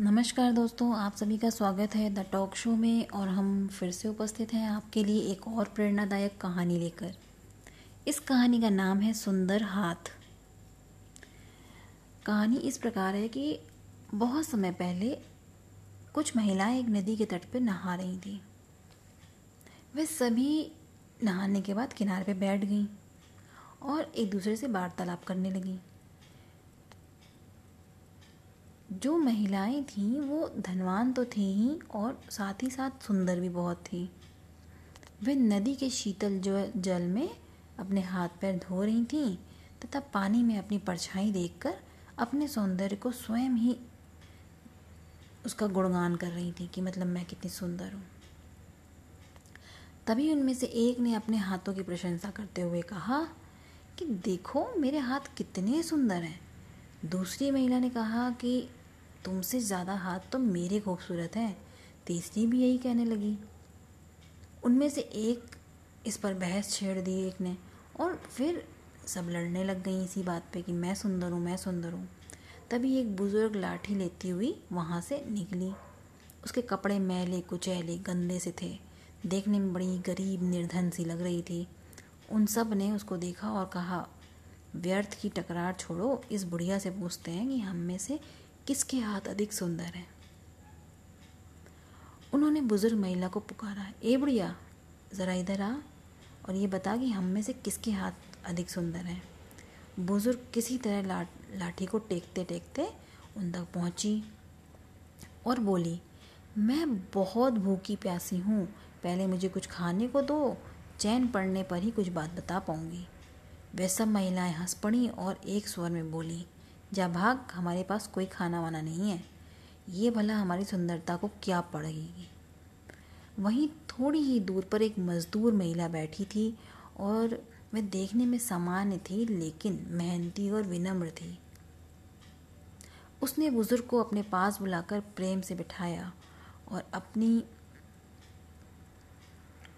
नमस्कार दोस्तों, आप सभी का स्वागत है द टॉक शो में और हम फिर से उपस्थित हैं आपके लिए एक और प्रेरणादायक कहानी लेकर। इस कहानी का नाम है सुंदर हाथ। कहानी इस प्रकार है कि बहुत समय पहले कुछ महिलाएँ एक नदी के तट पर नहा रही थी। वे सभी नहाने के बाद किनारे पर बैठ गईं और एक दूसरे से वार्तालाप करने लगीं। जो महिलाएँ थीं, वो धनवान तो थी ही और साथ ही साथ सुंदर भी बहुत थी। वे नदी के शीतल जो जल में अपने हाथ पैर धो रही थीं तथा पानी में अपनी परछाई देखकर अपने सौंदर्य को स्वयं ही उसका गुणगान कर रही थी कि मतलब मैं कितनी सुंदर हूँ। तभी उनमें से एक ने अपने हाथों की प्रशंसा करते हुए कहा कि देखो, मेरे हाथ कितने सुंदर हैं। दूसरी महिला ने कहा कि तुमसे ज़्यादा हाथ तो मेरे खूबसूरत हैं। तीसरी भी यही कहने लगी। उनमें से एक इस पर बहस छेड़ दी एक ने और फिर सब लड़ने लग गई इसी बात पे कि मैं सुंदर हूँ, मैं सुंदर हूँ। तभी एक बुज़ुर्ग लाठी लेती हुई वहाँ से निकली। उसके कपड़े मैले, कुचैले, गंदे से थे। देखने में बड़ी गरीब, निर्धन सी लग रही थी। उन सबने उसको देखा और कहा, व्यर्थ की टकरार छोड़ो, इस बुढ़िया से पूछते हैं कि हम में से किसके हाथ अधिक सुंदर हैं? उन्होंने बुज़ुर्ग महिला को पुकारा ए बुढ़िया ज़रा इधर आ और ये बता कि हम में से किसके हाथ अधिक सुंदर हैं? बुज़ुर्ग किसी तरह ला, लाठी को टेकते टेकते उन तक पहुँची और बोली मैं बहुत भूखी प्यासी हूँ पहले मुझे कुछ खाने को दो चैन पड़ने पर ही कुछ बात बता पाऊँगी। वे सब महिलाएँ हंस पड़ी और एक स्वर में बोली जा भाग, हमारे पास कोई खाना वाना नहीं है। ये भला हमारी सुंदरता को क्या पड़ेगी वहीं थोड़ी ही दूर पर एक मज़दूर महिला बैठी थी और वह देखने में सामान्य थी, लेकिन मेहनती और विनम्र थी। उसने बुज़ुर्ग को अपने पास बुलाकर प्रेम से बिठाया और अपनी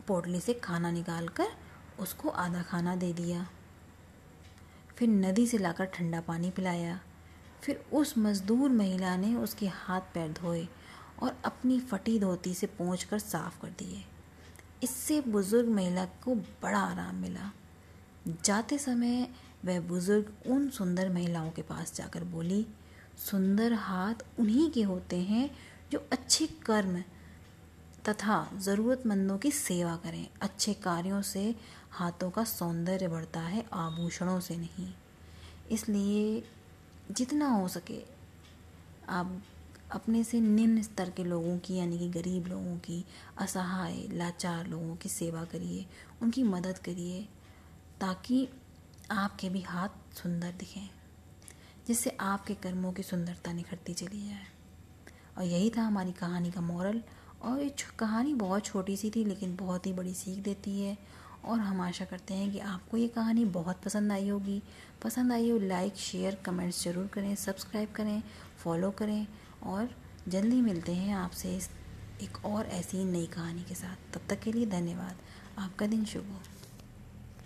पोटली से खाना निकालकर उसको आधा खाना दे दिया। फिर नदी से लाकर ठंडा पानी पिलाया। फिर उस मज़दूर महिला ने उसके हाथ पैर धोए और अपनी फटी धोती से पहुँच कर साफ़ कर दिए। इससे बुज़ुर्ग महिला को बड़ा आराम मिला। जाते समय वह बुज़ुर्ग उन सुंदर महिलाओं के पास जाकर बोली, सुंदर हाथ उन्हीं के होते हैं जो अच्छे कर्म तथा ज़रूरतमंदों की सेवा करें। अच्छे कार्यों से हाथों का सौंदर्य बढ़ता है, आभूषणों से नहीं। इसलिए जितना हो सके आप अपने से निम्न स्तर के लोगों की, यानी कि गरीब लोगों की, असहाय, लाचार लोगों की सेवा करिए। उनकी मदद करिए, ताकि आपके भी हाथ सुंदर दिखें, जिससे आपके कर्मों की सुंदरता निखरती चली जाए। और यही था हमारी कहानी का मॉरल। और ये कहानी बहुत छोटी सी थी, लेकिन बहुत ही बड़ी सीख देती है। और हम आशा करते हैं कि आपको ये कहानी बहुत पसंद आई होगी। पसंद आई हो, लाइक, शेयर, कमेंट्स ज़रूर करें, सब्सक्राइब करें, फॉलो करें, और जल्दी मिलते हैं आपसे एक और ऐसी नई कहानी के साथ। तब तक के लिए धन्यवाद। आपका दिन शुभ हो।